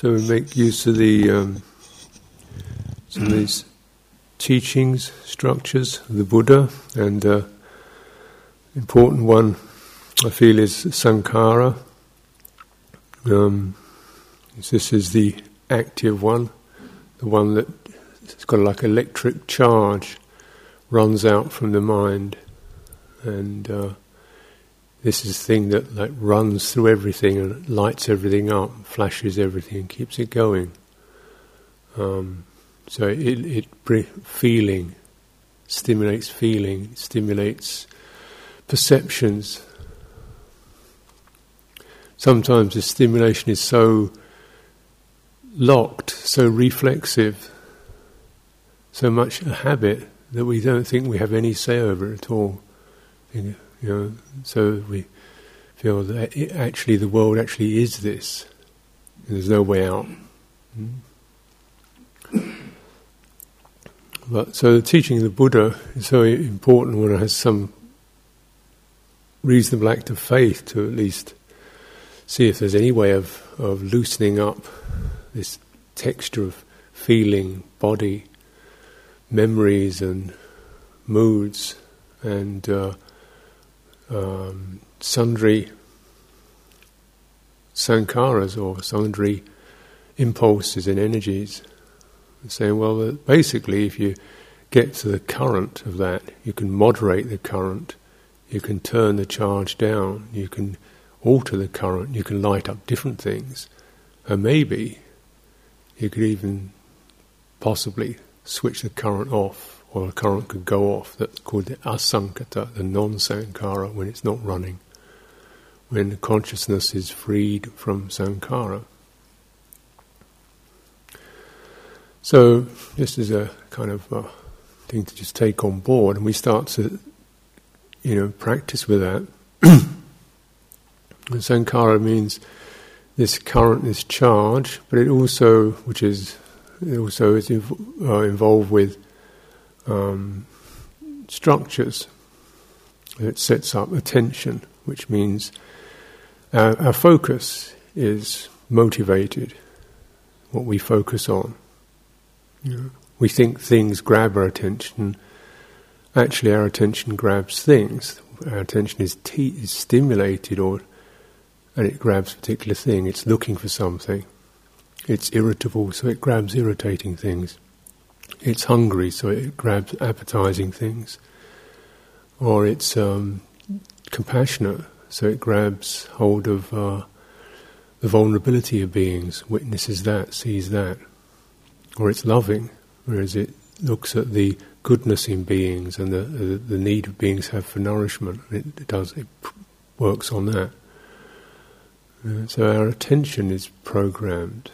So we make use of the um, some of these teachings, structures of the Buddha, and uh, important one I feel is sankhara. Um, this is the active one, the one that has got like electric charge runs out from the mind, and uh, this is the thing that like runs through everything and lights everything up, flashes everything, and keeps it going. Um, so it, it feeling stimulates feeling, stimulates perceptions. Sometimes the stimulation is so locked, so reflexive, so much a habit that we don't think we have any say over it at all. You know, so we feel that actually the world actually is this. there's no way out. Hmm? But so the teaching of the Buddha is very important when it has some reasonable act of faith to at least see if there's any way of, of loosening up this texture of feeling, body, memories, and moods, and uh, um, sundry sankharas or sundry impulses and energies. saying, well, basically, if you get to the current of that, you can moderate the current, you can turn the charge down, you can alter the current, you can light up different things, and maybe you could even possibly switch the current off, or a current could go off. That's called the asankhata, the non-sankhara, when it's not running, when consciousness is freed from sankhara. So this is a kind of uh, thing to just take on board, and we start to, you know, practice with that. sankhara means this current, this charge, but it also, which is, it also is inv- uh, involved with um, structures. It sets up attention, which means our, our focus is motivated. What we focus on. Know, we think things grab our attention. Actually, our attention grabs things. Our attention is, te- is stimulated or and it grabs a particular thing. It's looking for something. It's irritable, so it grabs irritating things. It's hungry, so it grabs appetizing things. Or it's um, compassionate, so it grabs hold of uh, the vulnerability of beings, witnesses that, sees that. Or it's loving, whereas it looks at the goodness in beings and the, the, the need of beings have for nourishment. It, it does, it works on that. Uh, so our attention is programmed.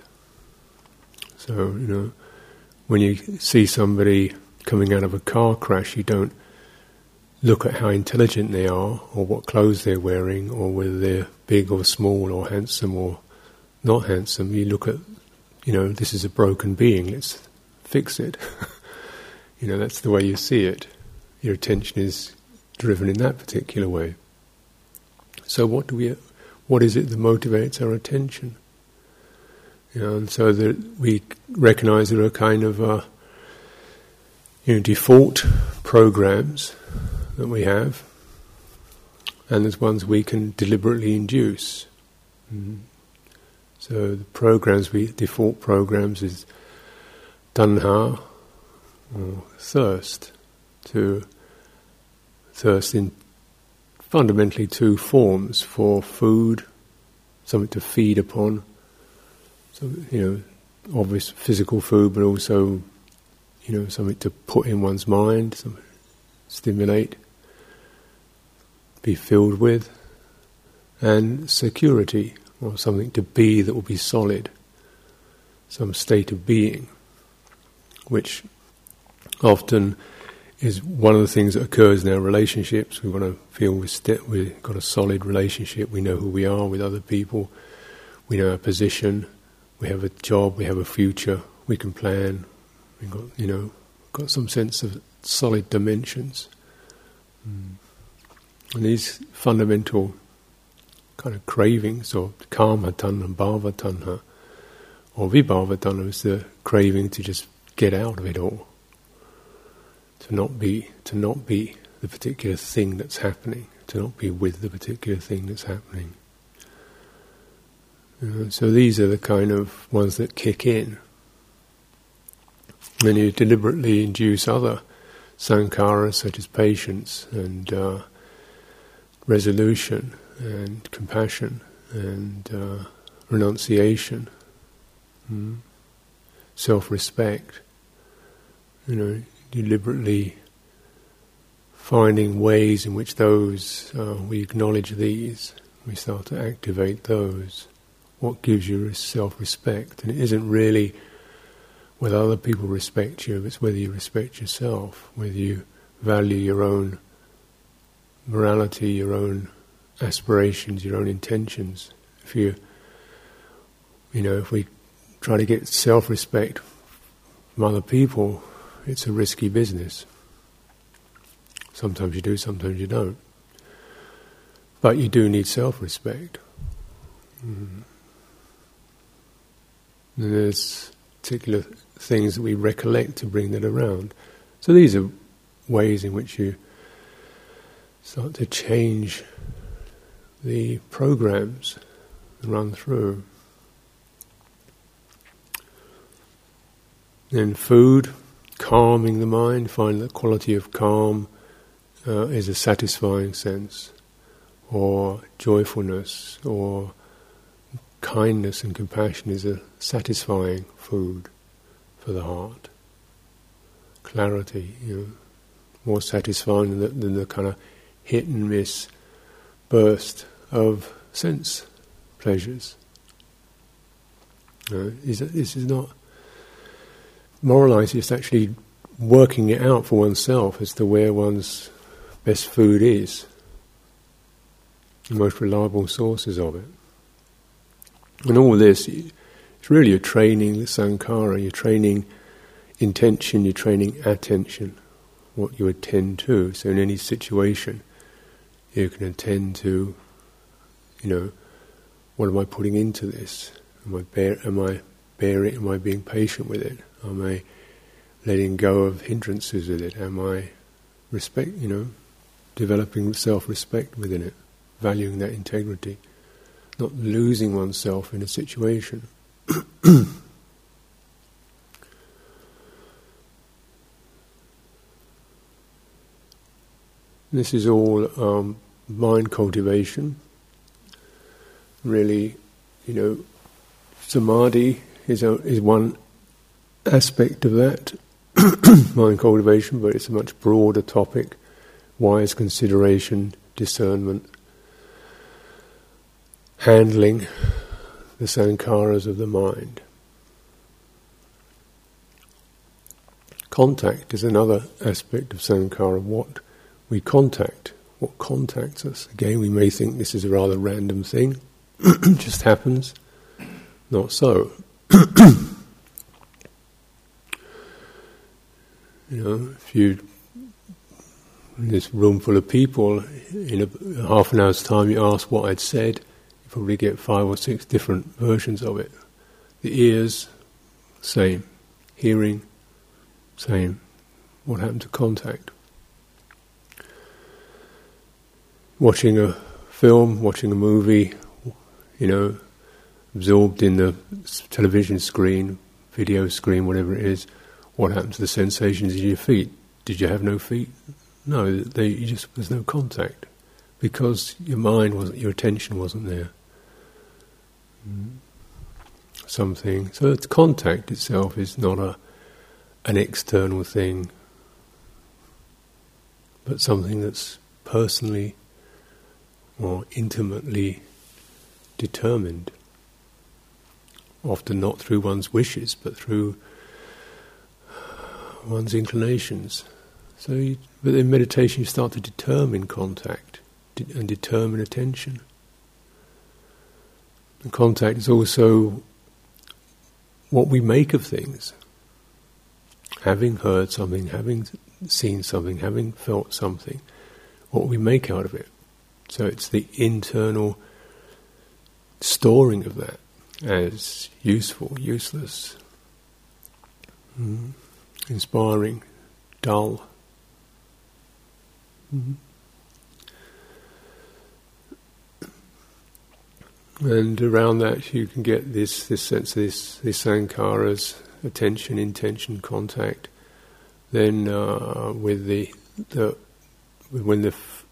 So, you know, when you see somebody coming out of a car crash, you don't look at how intelligent they are, or what clothes they're wearing, or whether they're big or small, or handsome or not handsome. You look at, you know, this is a broken being, let's fix it. you know, that's the way you see it. Your attention is driven in that particular way. So, what do we what is it that motivates our attention? You know, and so that we recognize there are kind of uh, you know default programs that we have, and there's ones we can deliberately induce. Mm. So the programs we default programs is tanha or thirst to thirst in fundamentally two forms for food, something to feed upon, so, you know, obvious physical food, but also, you know, something to put in one's mind, something stimulate, be filled with, and security, or something to be that will be solid, some state of being, which often is one of the things that occurs in our relationships. We want to feel we've, st- we've got a solid relationship. We know who we are with other people. We know our position. We have a job. We have a future. We can plan. We've got, you know, got some sense of solid dimensions. Mm. And these fundamental kind of cravings, or kama tanha, bhava tanha, Or vibhava tanha is the craving to just get out of it all. To not be to not be the particular thing that's happening, to not be with the particular thing that's happening. Uh, so these are the kind of ones that kick in. And you deliberately induce other sankharas such as patience and uh, resolution and compassion and uh, renunciation, mm, self-respect. You know, deliberately finding ways in which those uh, we acknowledge these, we start to activate those. What gives you self-respect, and it isn't really whether other people respect you, it's whether you respect yourself, whether you value your own morality, your own aspirations, your own intentions. If you, you know, if we try to get self-respect from other people, it's a risky business. Sometimes you do, sometimes you don't. But you do need self-respect. Mm. And there's particular things that we recollect to bring that around. So these are ways in which you start to change the programs run through. Then food, calming the mind, find the quality of calm uh, is a satisfying sense, or joyfulness, or kindness and compassion is a satisfying food for the heart. Clarity, you know, more satisfying than the, than the kind of hit and miss burst of sense pleasures. Uh, this is not moralizing, it's actually working it out for oneself as to where one's best food is, the most reliable sources of it. And all this, it's really a training the sankhara, you're training intention, you're training attention, what you attend to. So in any situation, you can attend to, you know, what am I putting into this? Am I bear, am I bearing? Am I being patient with it? Am I letting go of hindrances with it? Am I respect? You know, developing self-respect within it, valuing that integrity, not losing oneself in a situation. this is all um, mind cultivation. Really, you know, samadhi is a, is one aspect of that mind cultivation, but it's a much broader topic. Wise consideration, discernment, handling the sankharas of the mind. Contact is another aspect of sankhara. What we contact what contacts us. Again, we may think this is a rather random thing, just happens. Not so. you know, if you in this room full of people, in a, half an hour's time, you ask what I'd said, probably get five or six different versions of it. The ears, same. Hearing, same. What happened to contact? watching a film, watching a movie, you know, absorbed in the television screen, video screen, whatever it is, what happened to the sensations in your feet? Did you have no feet? No, they just there's no contact because your mind wasn't, your attention wasn't there. Something. So it's contact itself is not a an external thing, but something that's personally or intimately determined. Often not through one's wishes, but through one's inclinations. So, you, but in meditation, you start to determine contact and determine attention. Contact is also what we make of things. Having heard something, having seen something, having felt something, what we make out of it. So it's the internal storing of that as useful, useless, mm, inspiring, dull. Mm. And around that, you can get this this sense of this this sankharas, attention, intention, contact. Then, uh, with the the when the f-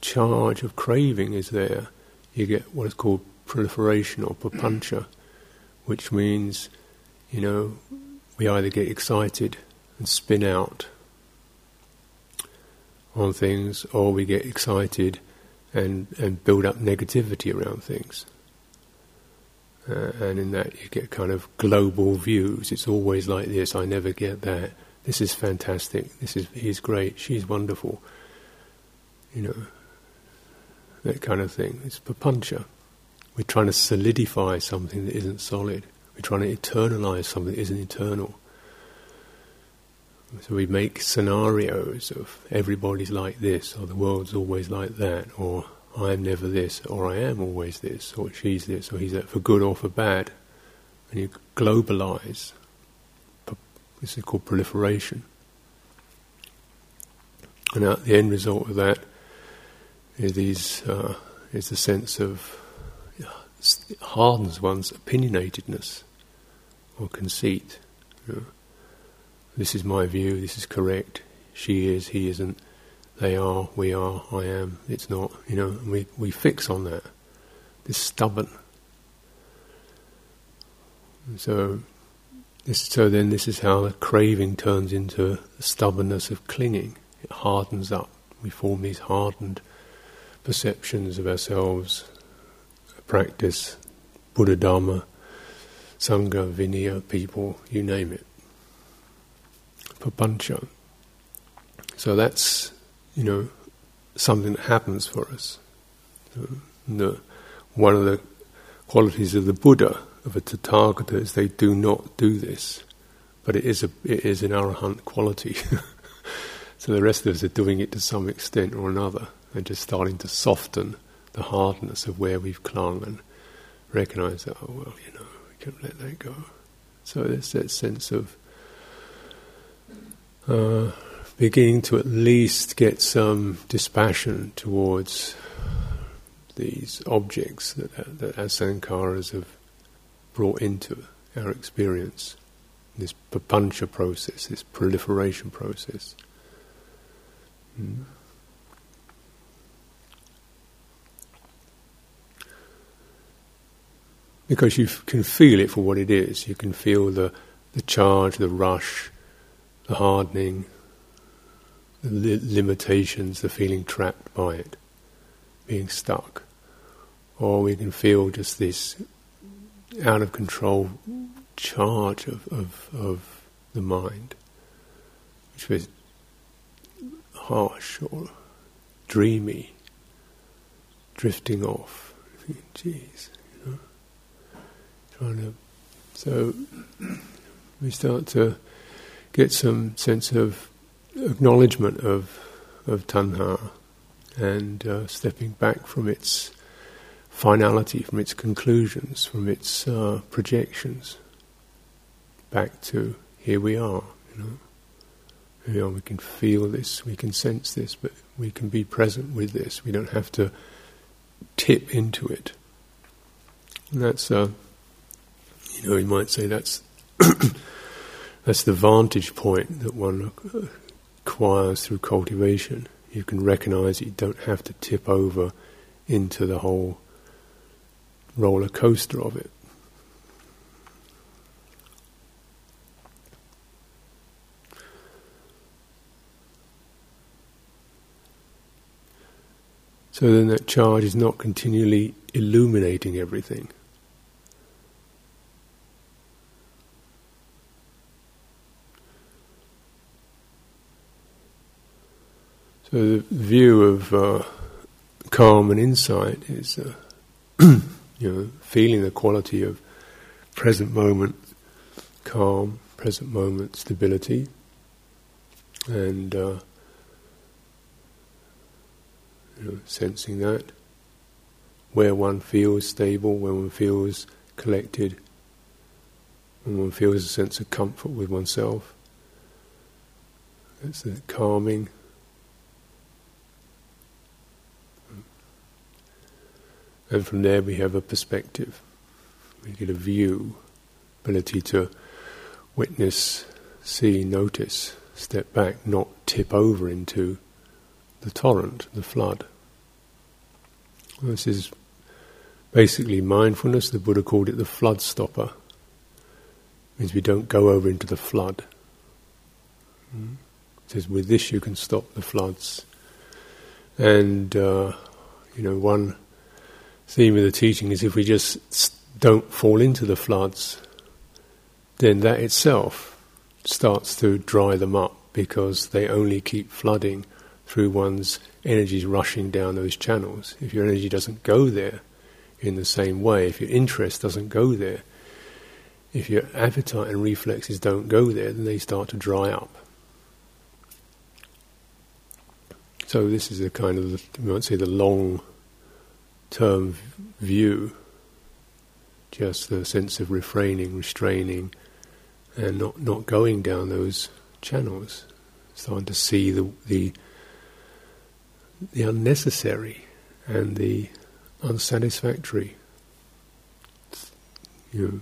charge of craving is there, you get what is called proliferation or papancha, which means, you know, we either get excited and spin out on things, or we get excited and and build up negativity around things. Uh, and in that you get kind of global views. It's always like this. I never get that. This is fantastic. This is he's great. She's wonderful. You know that kind of thing. It's papancha. We're trying to solidify something that isn't solid. We're trying to eternalize something that isn't eternal. So we make scenarios of everybody's like this, or the world's always like that, or I am never this, or I am always this, or she's this, or he's that, for good or for bad. And you globalize. This is called proliferation. And out the end result of that is these uh, is the sense of hardens one's opinionatedness or conceit. You know. This is my view. This is correct. She is. He isn't they are, we are, I am, it's not, you know, and we, we fix on that. This stubborn. And so this so then this is how the craving turns into the stubbornness of clinging. It hardens up. We form these hardened perceptions of ourselves, practice, Buddha Dharma, Sangha, Vinaya, people, you name it. Papancha. So that's you know, something that happens for us. The, one of the qualities of the Buddha, of a Tathagata, is they do not do this, but it is a it is an arahant quality. so the rest of us are doing it to some extent or another, and just starting to soften the hardness of where we've clung and recognize that, oh well, you know, we can let that go. So there's that sense of uh, beginning to at least get some dispassion towards these objects that, that our sankharas have brought into our experience, this papancha process, this proliferation process. Mm. Because you can feel it for what it is. You can feel the, the charge, the rush, the hardening, the limitations, the feeling trapped by it, being stuck. Or we can feel just this out of control charge of, of, of the mind, which was harsh or dreamy, drifting off. Jeez, you know, trying to. So we start to get some sense of acknowledgement of of tanha and uh, stepping back from its finality, from its conclusions, from its uh, projections, back to here we are. You know, here we, are, we can feel this, we can sense this, but we can be present with this. We don't have to tip into it. And that's, uh, you know, you might say that's that's the vantage point that one acquires through cultivation. You can recognize you don't have to tip over into the whole roller coaster of it. So then that charge is not continually illuminating everything. So the view of uh, calm and insight is, uh, you know, feeling the quality of present moment, calm, present moment, stability, and uh, you know, sensing that where one feels stable, where one feels collected, and one feels a sense of comfort with oneself. That's the calming. And from there we have a perspective. We get a view, ability to witness, see, notice, step back, not tip over into the torrent, the flood. This is basically mindfulness. The Buddha called it the flood stopper. It means we don't go over into the flood. It says with this you can stop the floods. And uh, you know, one theme of the teaching is if we just don't fall into the floods, then that itself starts to dry them up because they only keep flooding through one's energies rushing down those channels. If your energy doesn't go there in the same way, if your interest doesn't go there, if your appetite and reflexes don't go there, then they start to dry up. So this is a kind of, you might say, the long-term view. Just the sense of refraining, restraining, and not not going down those channels. Starting to see the the the unnecessary and the unsatisfactory you know,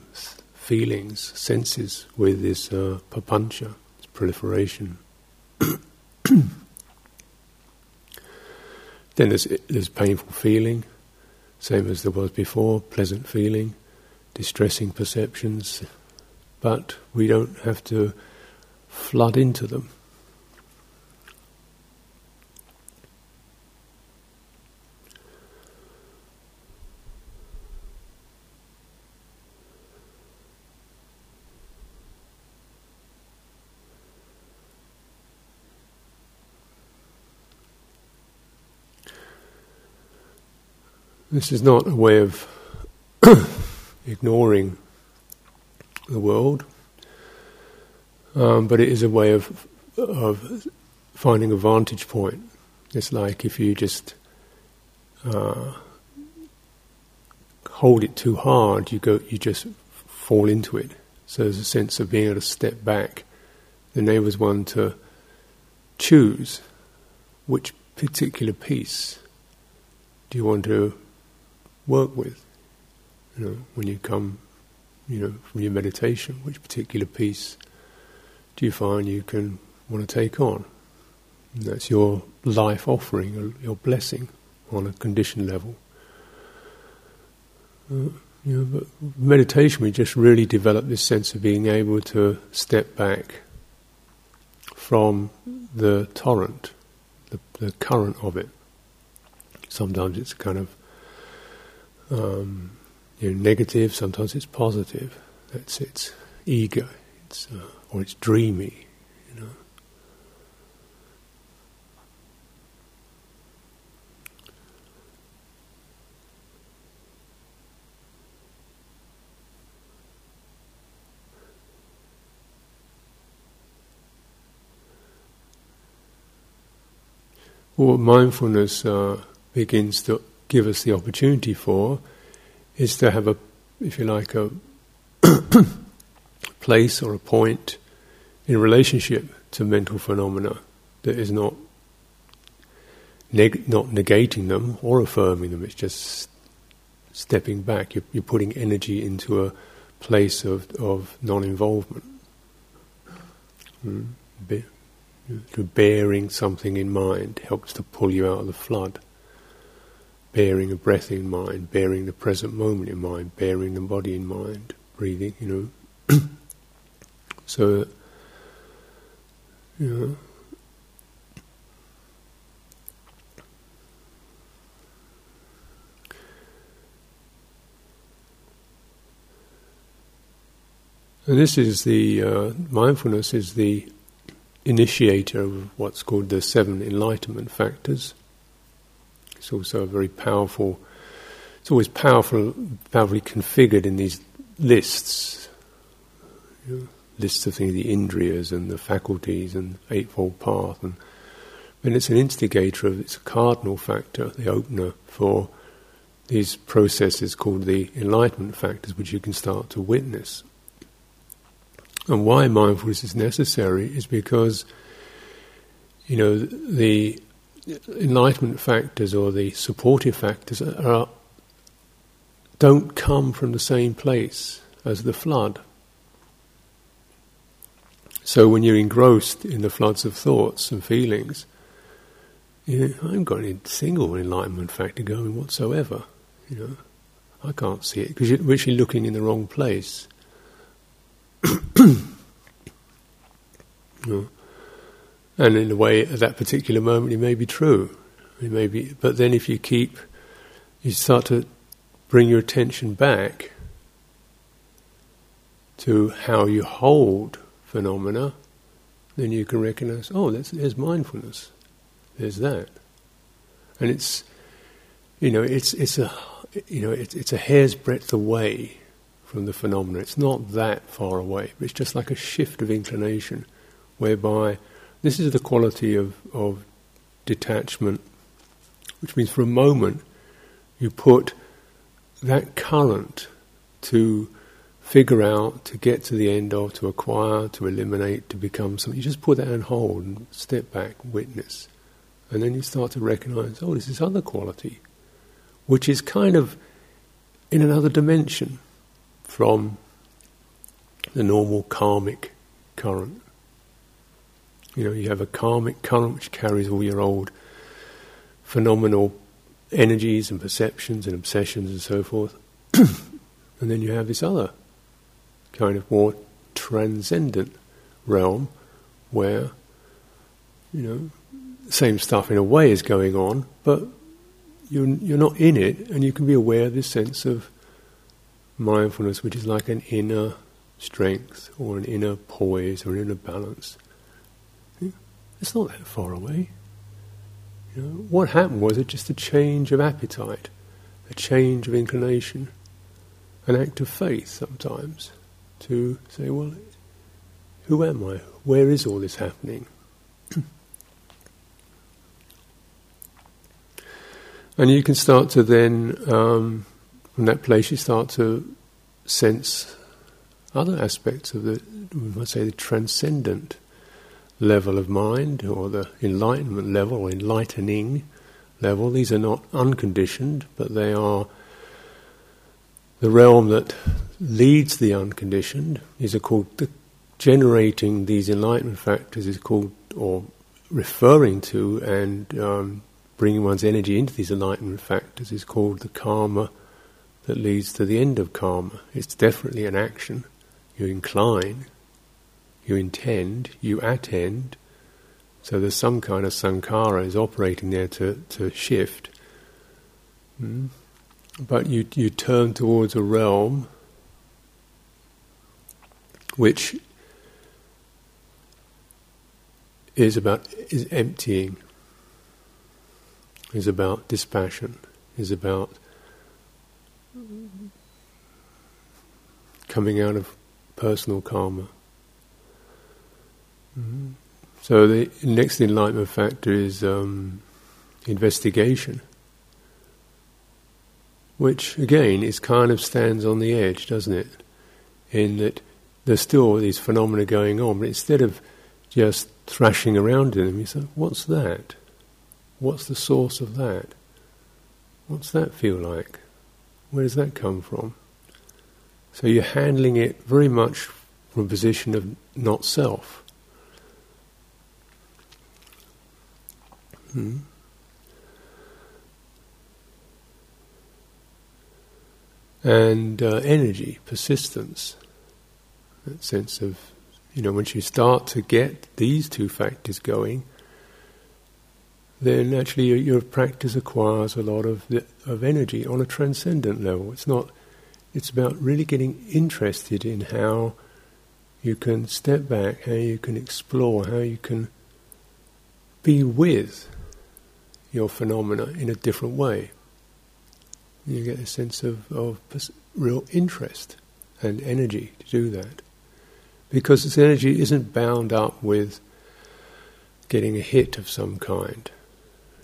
feelings, senses with this uh, papancha, this proliferation. then there's, there's painful feeling, same as there was before, pleasant feeling, distressing perceptions, but we don't have to flood into them. This is not a way of ignoring the world, um, but it is a way of of finding a vantage point. It's like if you just uh, hold it too hard, you go, you just fall into it. So there's a sense of being able to step back. The enables one to choose which particular piece do you want to work with. You know, when you come, you know, from your meditation, which particular piece do you find you can want to take on? And that's your life offering, your blessing on a conditioned level. Uh, you know, meditation, we just really develop this sense of being able to step back from the torrent, the, the current of it. Sometimes it's kind of um, you know, negative, sometimes it's positive. That's its ego, it's, uh, or it's dreamy, you know. What mindfulness uh, begins to give us the opportunity for is to have a, if you like, a place or a point in relationship to mental phenomena that is not neg- not negating them or affirming them. It's just stepping back. You're, you're putting energy into a place of of non-involvement. Mm. Be- bearing something in mind helps to pull you out of the flood bearing a breath in mind, bearing the present moment in mind, bearing the body in mind, breathing, you know. so, you know. And this is the uh, mindfulness is the initiator of what's called the seven enlightenment factors. It's also a very powerful. It's always powerful, powerfully configured in these lists. You know, lists of things, the indriyas and the faculties and eightfold path, and then it's an instigator of it's a cardinal factor, the opener for these processes called the enlightenment factors, which you can start to witness. And why mindfulness is necessary is because, you know, the enlightenment factors or the supportive factors are, don't come from the same place as the flood. So when you're engrossed in the floods of thoughts and feelings, you know, I haven't got any single enlightenment factor going whatsoever. You know, I can't see it because you're actually looking in the wrong place. you know? And in a way, at that particular moment, it may be true. It may be, but then if you keep, you start to bring your attention back to how you hold phenomena, then you can recognize, oh, there's mindfulness. There's that, and it's, you know, it's it's a, you know, it's it's a hair's breadth away from the phenomena. It's not that far away, but it's just like a shift of inclination, whereby this is the quality of, of detachment, which means for a moment you put that current to figure out, to get to the end of, to acquire, to eliminate, to become something. You just put that on hold and step back, witness. And then you start to recognize, oh, there's this other quality, which is kind of in another dimension from the normal karmic current. You know, you have a karmic current which carries all your old phenomenal energies and perceptions and obsessions and so forth. and then you have this other kind of more transcendent realm where, you know, the same stuff in a way is going on, but you're, you're not in it and you can be aware of this sense of mindfulness, which is like an inner strength or an inner poise or an inner balance. It's not that far away. You know, what happened was it just a change of appetite, a change of inclination, an act of faith sometimes to say, well, who am I? Where is all this happening? and you can start to then, um, from that place, you start to sense other aspects of the, we might say, the transcendent level of mind or the enlightenment level or enlightening level. These are not unconditioned, but they are the realm that leads the unconditioned. These are called the generating these enlightenment factors is called or referring to and um, bringing one's energy into these enlightenment factors is called the karma that leads to the end of karma. It's definitely an action. You incline you intend, you attend. So there's some kind of sankhara is operating there to, to shift. Mm. But you, you turn towards a realm which is about is emptying, is about dispassion, is about coming out of personal karma. Mm-hmm. So the next enlightenment factor is um, investigation, which again is kind of stands on the edge, doesn't it? In that there's still these phenomena going on, but instead of just thrashing around in them, you say, "What's that? What's the source of that? What's that feel like? Where does that come from?" So you're handling it very much from a position of not self. Hmm. And uh, energy, persistence, that sense of, you know, once you start to get these two factors going, then actually your, your practice acquires a lot of of energy on a transcendent level. It's not. It's about really getting interested in how you can step back, how you can explore, how you can be with your phenomena in a different way. You get a sense of, of real interest and energy to do that. Because this energy isn't bound up with getting a hit of some kind.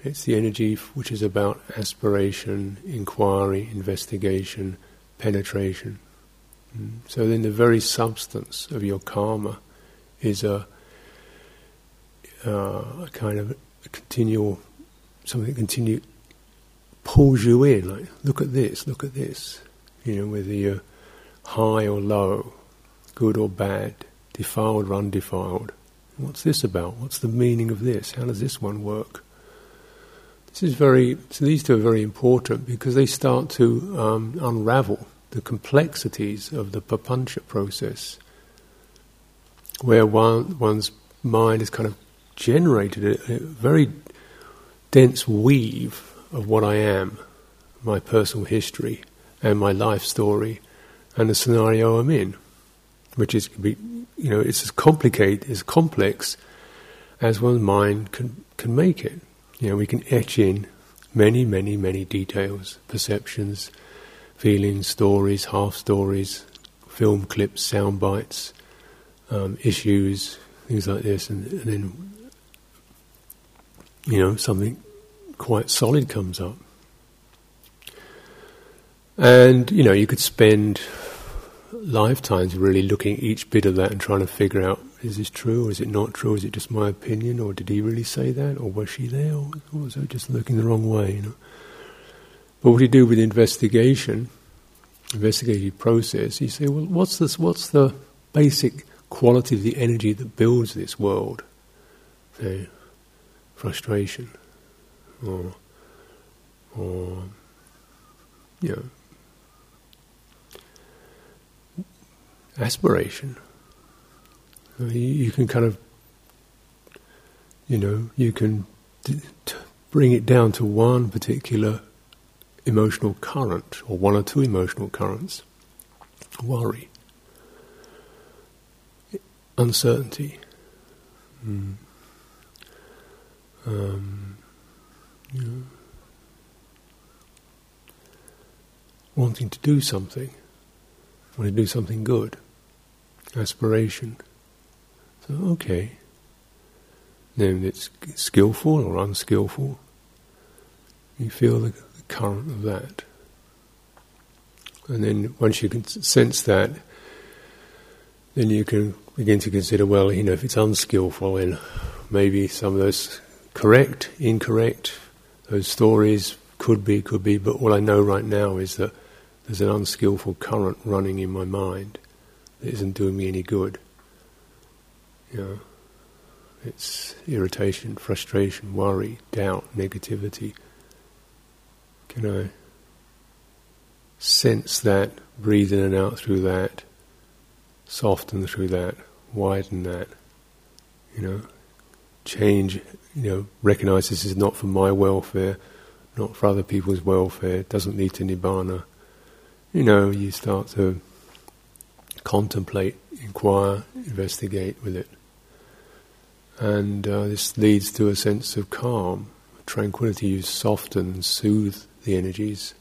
It's the energy which is about aspiration, inquiry, investigation, penetration. Mm. So then the very substance of your karma is a, uh, a kind of a continual, something that continue, pulls you in, like, look at this, look at this. You know, whether you're high or low, good or bad, defiled or undefiled. What's this about? What's the meaning of this? How does this one work? This is very, so these two are very important because they start to um, unravel the complexities of the papancha process, where one, one's mind is kind of generated a, a very dense weave of what I am, my personal history, and my life story, and the scenario I'm in, which is, you know, it's as complicated, as complex as one's mind can can make it. You know, we can etch in many, many, many details, perceptions, feelings, stories, half stories, film clips, sound bites, um, issues, things like this, and, and then you know something quite solid comes up. And you know, you could spend lifetimes really looking at each bit of that and trying to figure out is this true or is it not true? Is it just my opinion or did he really say that or was she there or, was I just looking the wrong way? You know? But what do you do with investigation, investigative process, you say, well, what's this? What's the basic quality of the energy that builds this world? Say, frustration, or, or, you know, aspiration. You can kind of, you know, you can d- t- bring it down to one particular emotional current or one or two emotional currents worry, uncertainty. Mm. Um, you know, wanting to do something, wanting to do something good aspiration. So, okay. Then it's skillful or unskillful. You feel the, the current of that. And then once you can sense that, then you can begin to consider, well, you know, if it's unskillful, then maybe some of those correct, incorrect, those stories could be, could be, but all I know right now is that there's an unskillful current running in my mind that isn't doing me any good. You know, it's irritation, frustration, worry, doubt, negativity. Can I sense that, breathe in and out through that, soften through that, widen that, you know, change, you know, recognize this is not for my welfare, not for other people's welfare, it doesn't lead to nibbana. You know, you start to contemplate, inquire, investigate with it. And uh, this leads to a sense of calm, tranquility. You soften and soothe the energies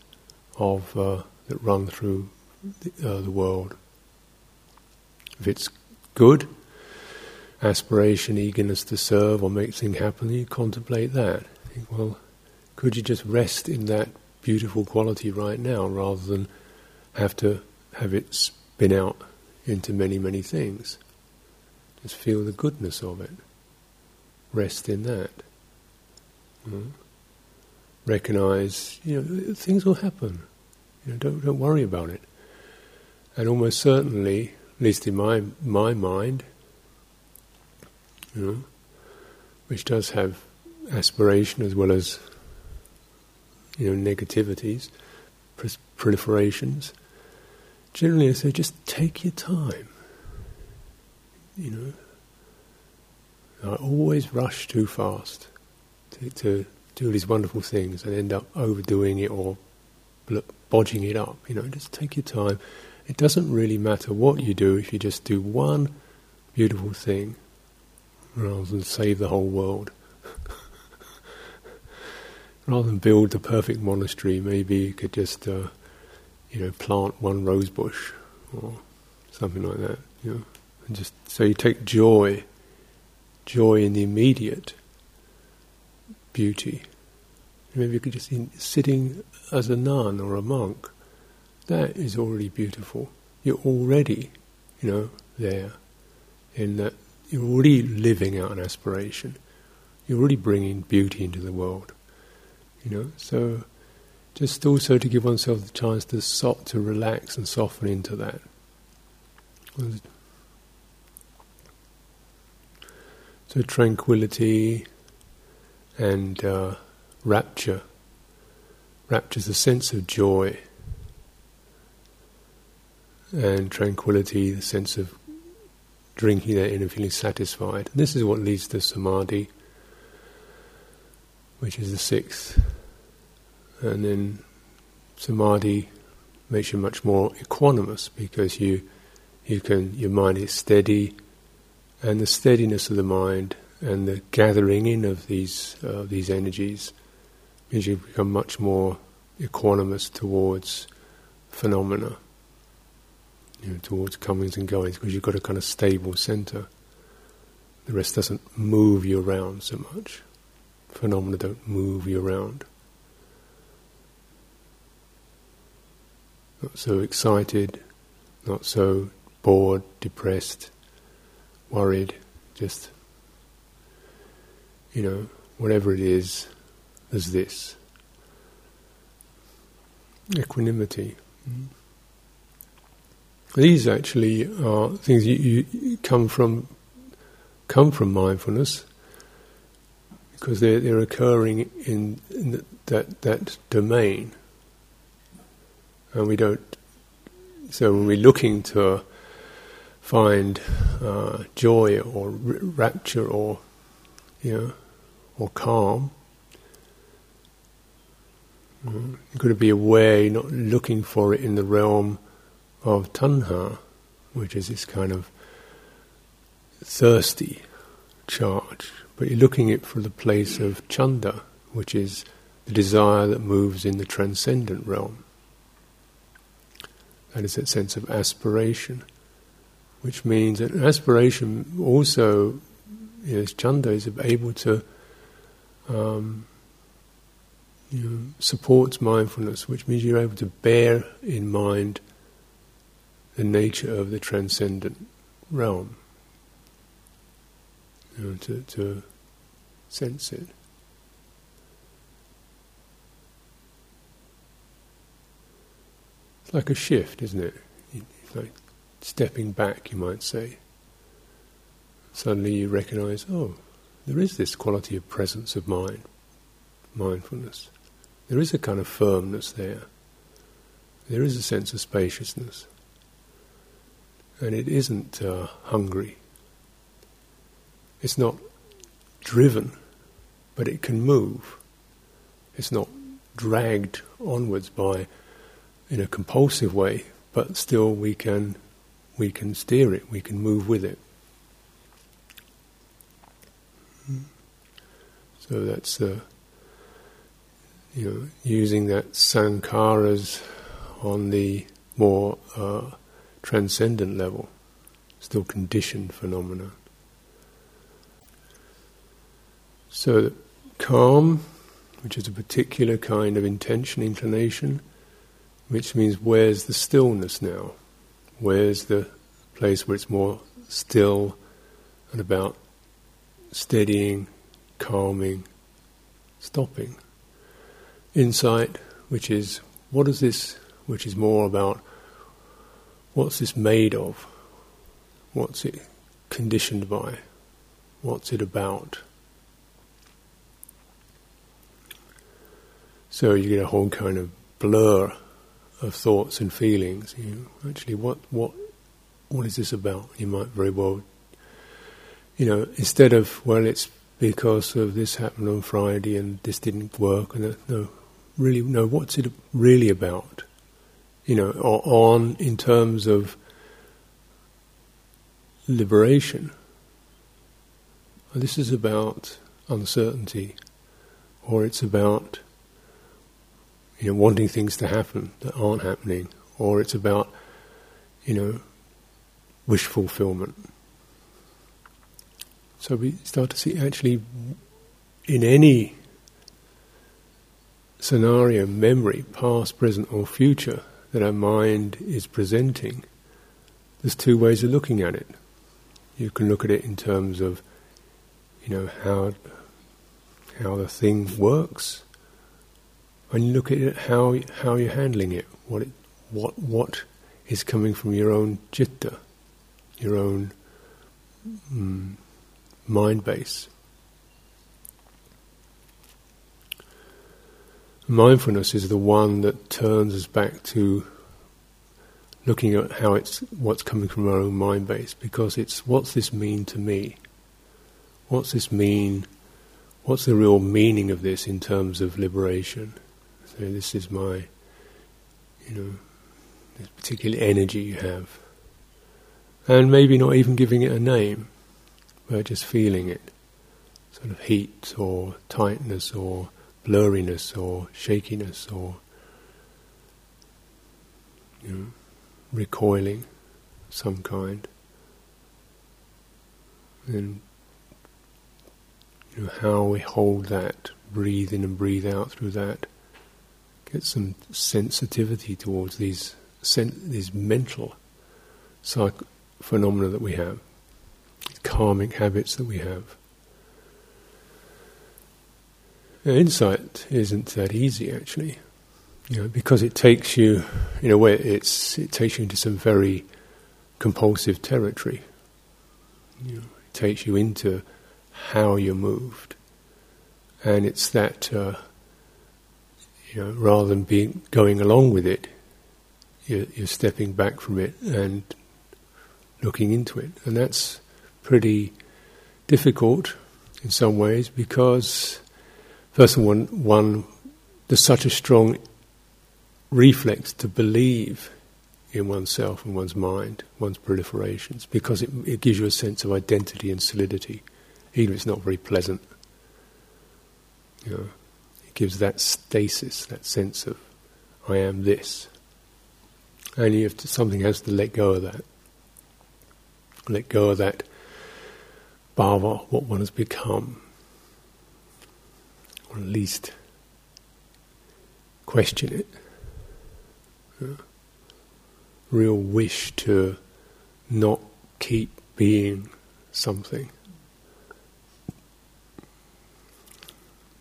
of uh, that run through the, uh, the world. If it's good, aspiration, eagerness to serve or make things happen, you contemplate that. Think, well, could you just rest in that beautiful quality right now rather than have to have it spin out into many, many things. Just feel the goodness of it. Rest in that. Mm. Recognize, you know, things will happen. You know, don't don't worry about it. And almost certainly, at least in my my mind, you know, which does have aspiration as well as you know negativities, proliferations generally I say just take your time. You know, I always rush too fast to, to do these wonderful things and end up overdoing it or bodging it up. You know, just take your time. It doesn't really matter what you do if you just do one beautiful thing rather than save the whole world. rather than build the perfect monastery, maybe you could just uh, you know, plant one rose bush or something like that. You know, and just so you take joy, joy in the immediate beauty Maybe you could just be sitting as a nun or a monk. That is already beautiful. You're already, you know, there. In that you're already living out an aspiration. You're already bringing beauty into the world. You know, so just also to give oneself the chance to so, to relax and soften into that. So tranquility and uh, rapture. Rapture is a sense of joy, and tranquility, the sense of drinking that in and feeling satisfied. And this is what leads to samadhi, which is the sixth. And then samadhi makes you much more equanimous because you you can your mind is steady, and the steadiness of the mind and the gathering in of these uh, these energies means you become much more equanimous towards phenomena, you know, towards comings and goings, because you've got a kind of stable center. The rest doesn't move you around so much. Phenomena don't move you around. Not so excited, not so bored, depressed, worried, just, you know, whatever it is, there's this. Equanimity. Mm-hmm. These actually are things you, you, come from come from mindfulness because they're, they're occurring in, in that that domain, and we don't. So when we're looking to find uh, joy or rapture or you know or calm, mm-hmm. you've got to be aware you're not looking for it in the realm of tanha, which is this kind of thirsty charge, but you're looking at it for the place of chanda, which is the desire that moves in the transcendent realm. That is that sense of aspiration which means that aspiration also, you know, chanda is able to um, you know, supports mindfulness, which means you're able to bear in mind the nature of the transcendent realm, you know, to, to sense it. It's like a shift, isn't it? It's like stepping back, you might say, suddenly you recognize, oh, there is this quality of presence of mind, mindfulness. There is a kind of firmness there. There is a sense of spaciousness. And it isn't uh, hungry. It's not driven, but it can move. It's not dragged onwards by, in a compulsive way, but still we can we can steer it, we can move with it. So that's uh, you know using that sankharas on the more uh, transcendent level, still conditioned phenomena. So calm, which is a particular kind of intention, inclination, which means where's the stillness now? Where's the place where it's more still and about steadying, calming, stopping? Insight, which is what is this, which is more about what's this made of? What's it conditioned by? What's it about? So you get a whole kind of blur of thoughts and feelings. You know, actually, what what what is this about? You might very well, you know, instead of well, it's because of this happened on Friday and this didn't work, and no, really, no. What's it really about? You know, or on in terms of liberation. This is about uncertainty, or it's about you know, wanting things to happen that aren't happening, or it's about, you know, wish fulfillment. So we start to see actually in any scenario, memory, past, present, or future, that our mind is presenting, there's two ways of looking at it. You can look at it in terms of, you know, how how the thing works, and you look at it how how you're handling it, what it, what what is coming from your own citta, your own mm, mind base. Mindfulness is the one that turns us back to looking at how it's what's coming from our own mind base because it's what's this mean to me? What's this mean? What's the real meaning of this in terms of liberation? So this is my, you know, this particular energy you have, and maybe not even giving it a name, but just feeling it, sort of heat or tightness or blurriness or shakiness or you know, recoiling some kind. And you know, how we hold that, breathe in and breathe out through that, get some sensitivity towards these sen- these mental psych- phenomena that we have, karmic habits that we have. Insight isn't that easy, actually, you know, because it takes you, in a way, it's it takes you into some very compulsive territory. You know, it takes you into how you're moved, and it's that uh, you know, rather than being going along with it, you're, you're stepping back from it and looking into it, and that's pretty difficult in some ways because First of all, one, one, there's such a strong reflex to believe in oneself and one's mind, one's proliferations, because it, it gives you a sense of identity and solidity, even if it's not very pleasant. You know, it gives that stasis, that sense of I am this, and you have to, something has to let go of that, let go of that bhava, what one has become or at least question it. Yeah. Real wish to not keep being something.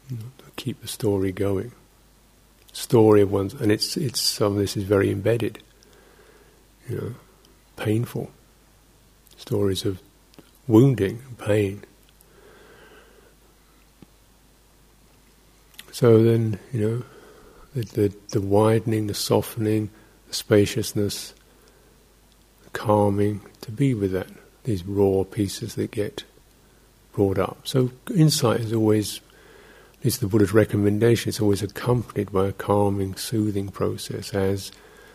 to keep the story going. Story of one's, and it's it's some of this is very embedded. You know, painful stories of wounding, and pain. So then, you know, the, the, the widening, the softening, the spaciousness, the calming, to be with that, these raw pieces that get brought up. So insight is always, at least the Buddha's recommendation, it's always accompanied by a calming, soothing process as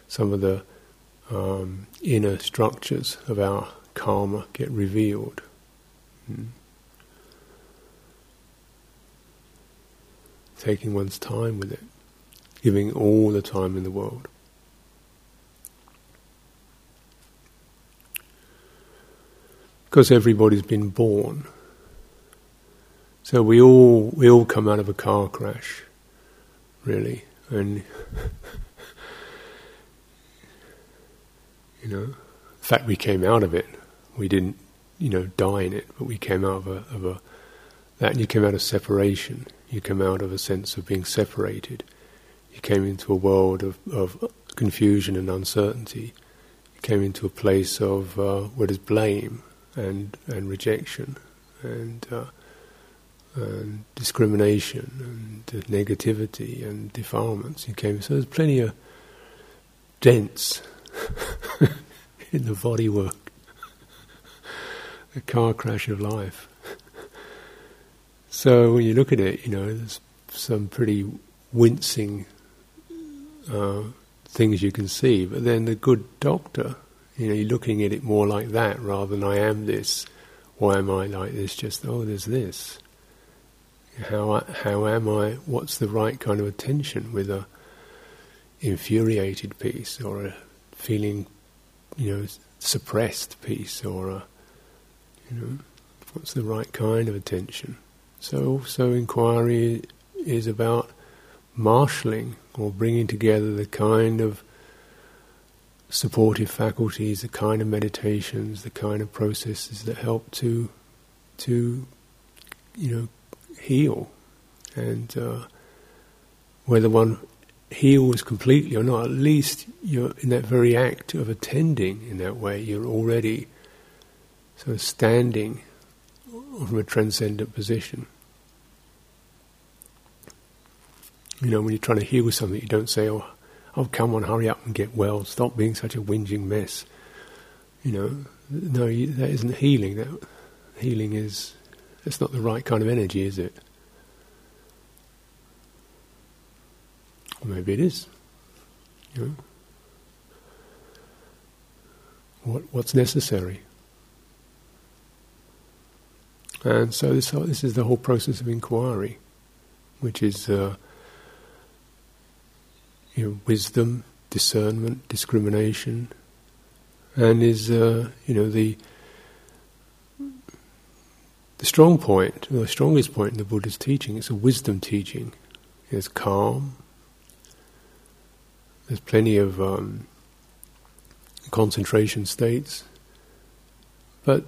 some of the um, inner structures of our karma get revealed. Mm. Taking one's time with it, giving all the time in the world. Because everybody's been born. So we all we all come out of a car crash, really, and you know, the fact we came out of it, we didn't, you know, die in it, but we came out of a, of a that you came out of separation. You came out of a sense of being separated. You came into a world of, of confusion and uncertainty. You came into a place of uh, what is blame and, and rejection and, uh, and discrimination and negativity and defilements. You came so there's plenty of dents in the bodywork, the car crash of life. So when you look at it, you know, there's some pretty wincing uh, things you can see. But then the good doctor, you know, you're looking at it more like that rather than I am this. Why am I like this? Just oh, there's this. How how am I? What's the right kind of attention with a infuriated piece or a feeling, you know, suppressed piece or a, you know, what's the right kind of attention? So, so inquiry is about marshalling or bringing together the kind of supportive faculties, the kind of meditations, the kind of processes that help to to you know heal, and uh, whether one heals completely or not, at least you're in that very act of attending in that way. You're already sort of standing from a transcendent position. You know, when you're trying to heal something, you don't say, "Oh, oh, come on, hurry up and get well. Stop being such a whinging mess." You know, no, you, that isn't healing. That healing is that's not the right kind of energy, is it? Maybe it is. You know, what what's necessary? And so this this is the whole process of inquiry, which is. Uh, you know, wisdom, discernment, discrimination, and is uh, you know the the strong point, the strongest point in the Buddha's teaching. It's a wisdom teaching. There's calm. There's plenty of um, concentration states, but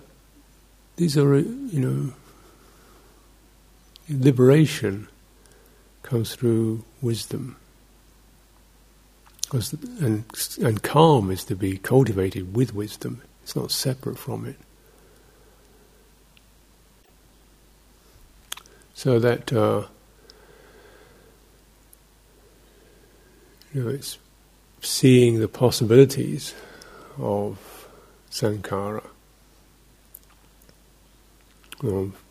these are you know liberation comes through wisdom. And and calm is to be cultivated with wisdom. It's not separate from it. So that uh, you know, it's seeing the possibilities of sankhara, of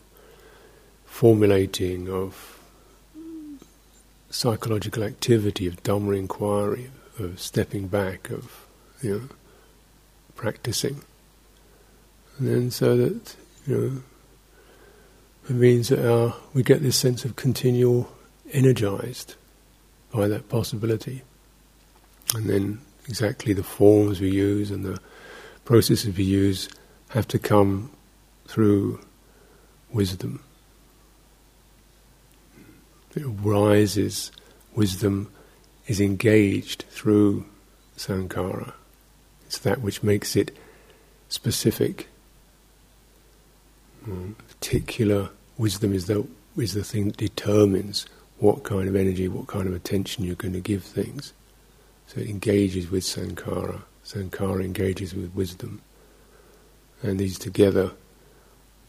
formulating, of psychological activity, of Dhamma inquiry, of stepping back, of you know, practicing. And then so that you know it means that our, we get this sense of continual energized by that possibility. And then exactly the forms we use and the processes we use have to come through wisdom. It rises wisdom is engaged through sankhara. It's that which makes it specific. Mm. Particular wisdom is the is the thing that determines what kind of energy, what kind of attention you're going to give things. So it engages with sankhara. Sankhara engages with wisdom. And these together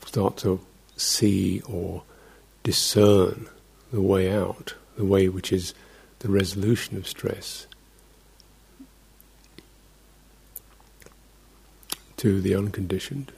start to see or discern the way out, the way which is the resolution of stress to the unconditioned.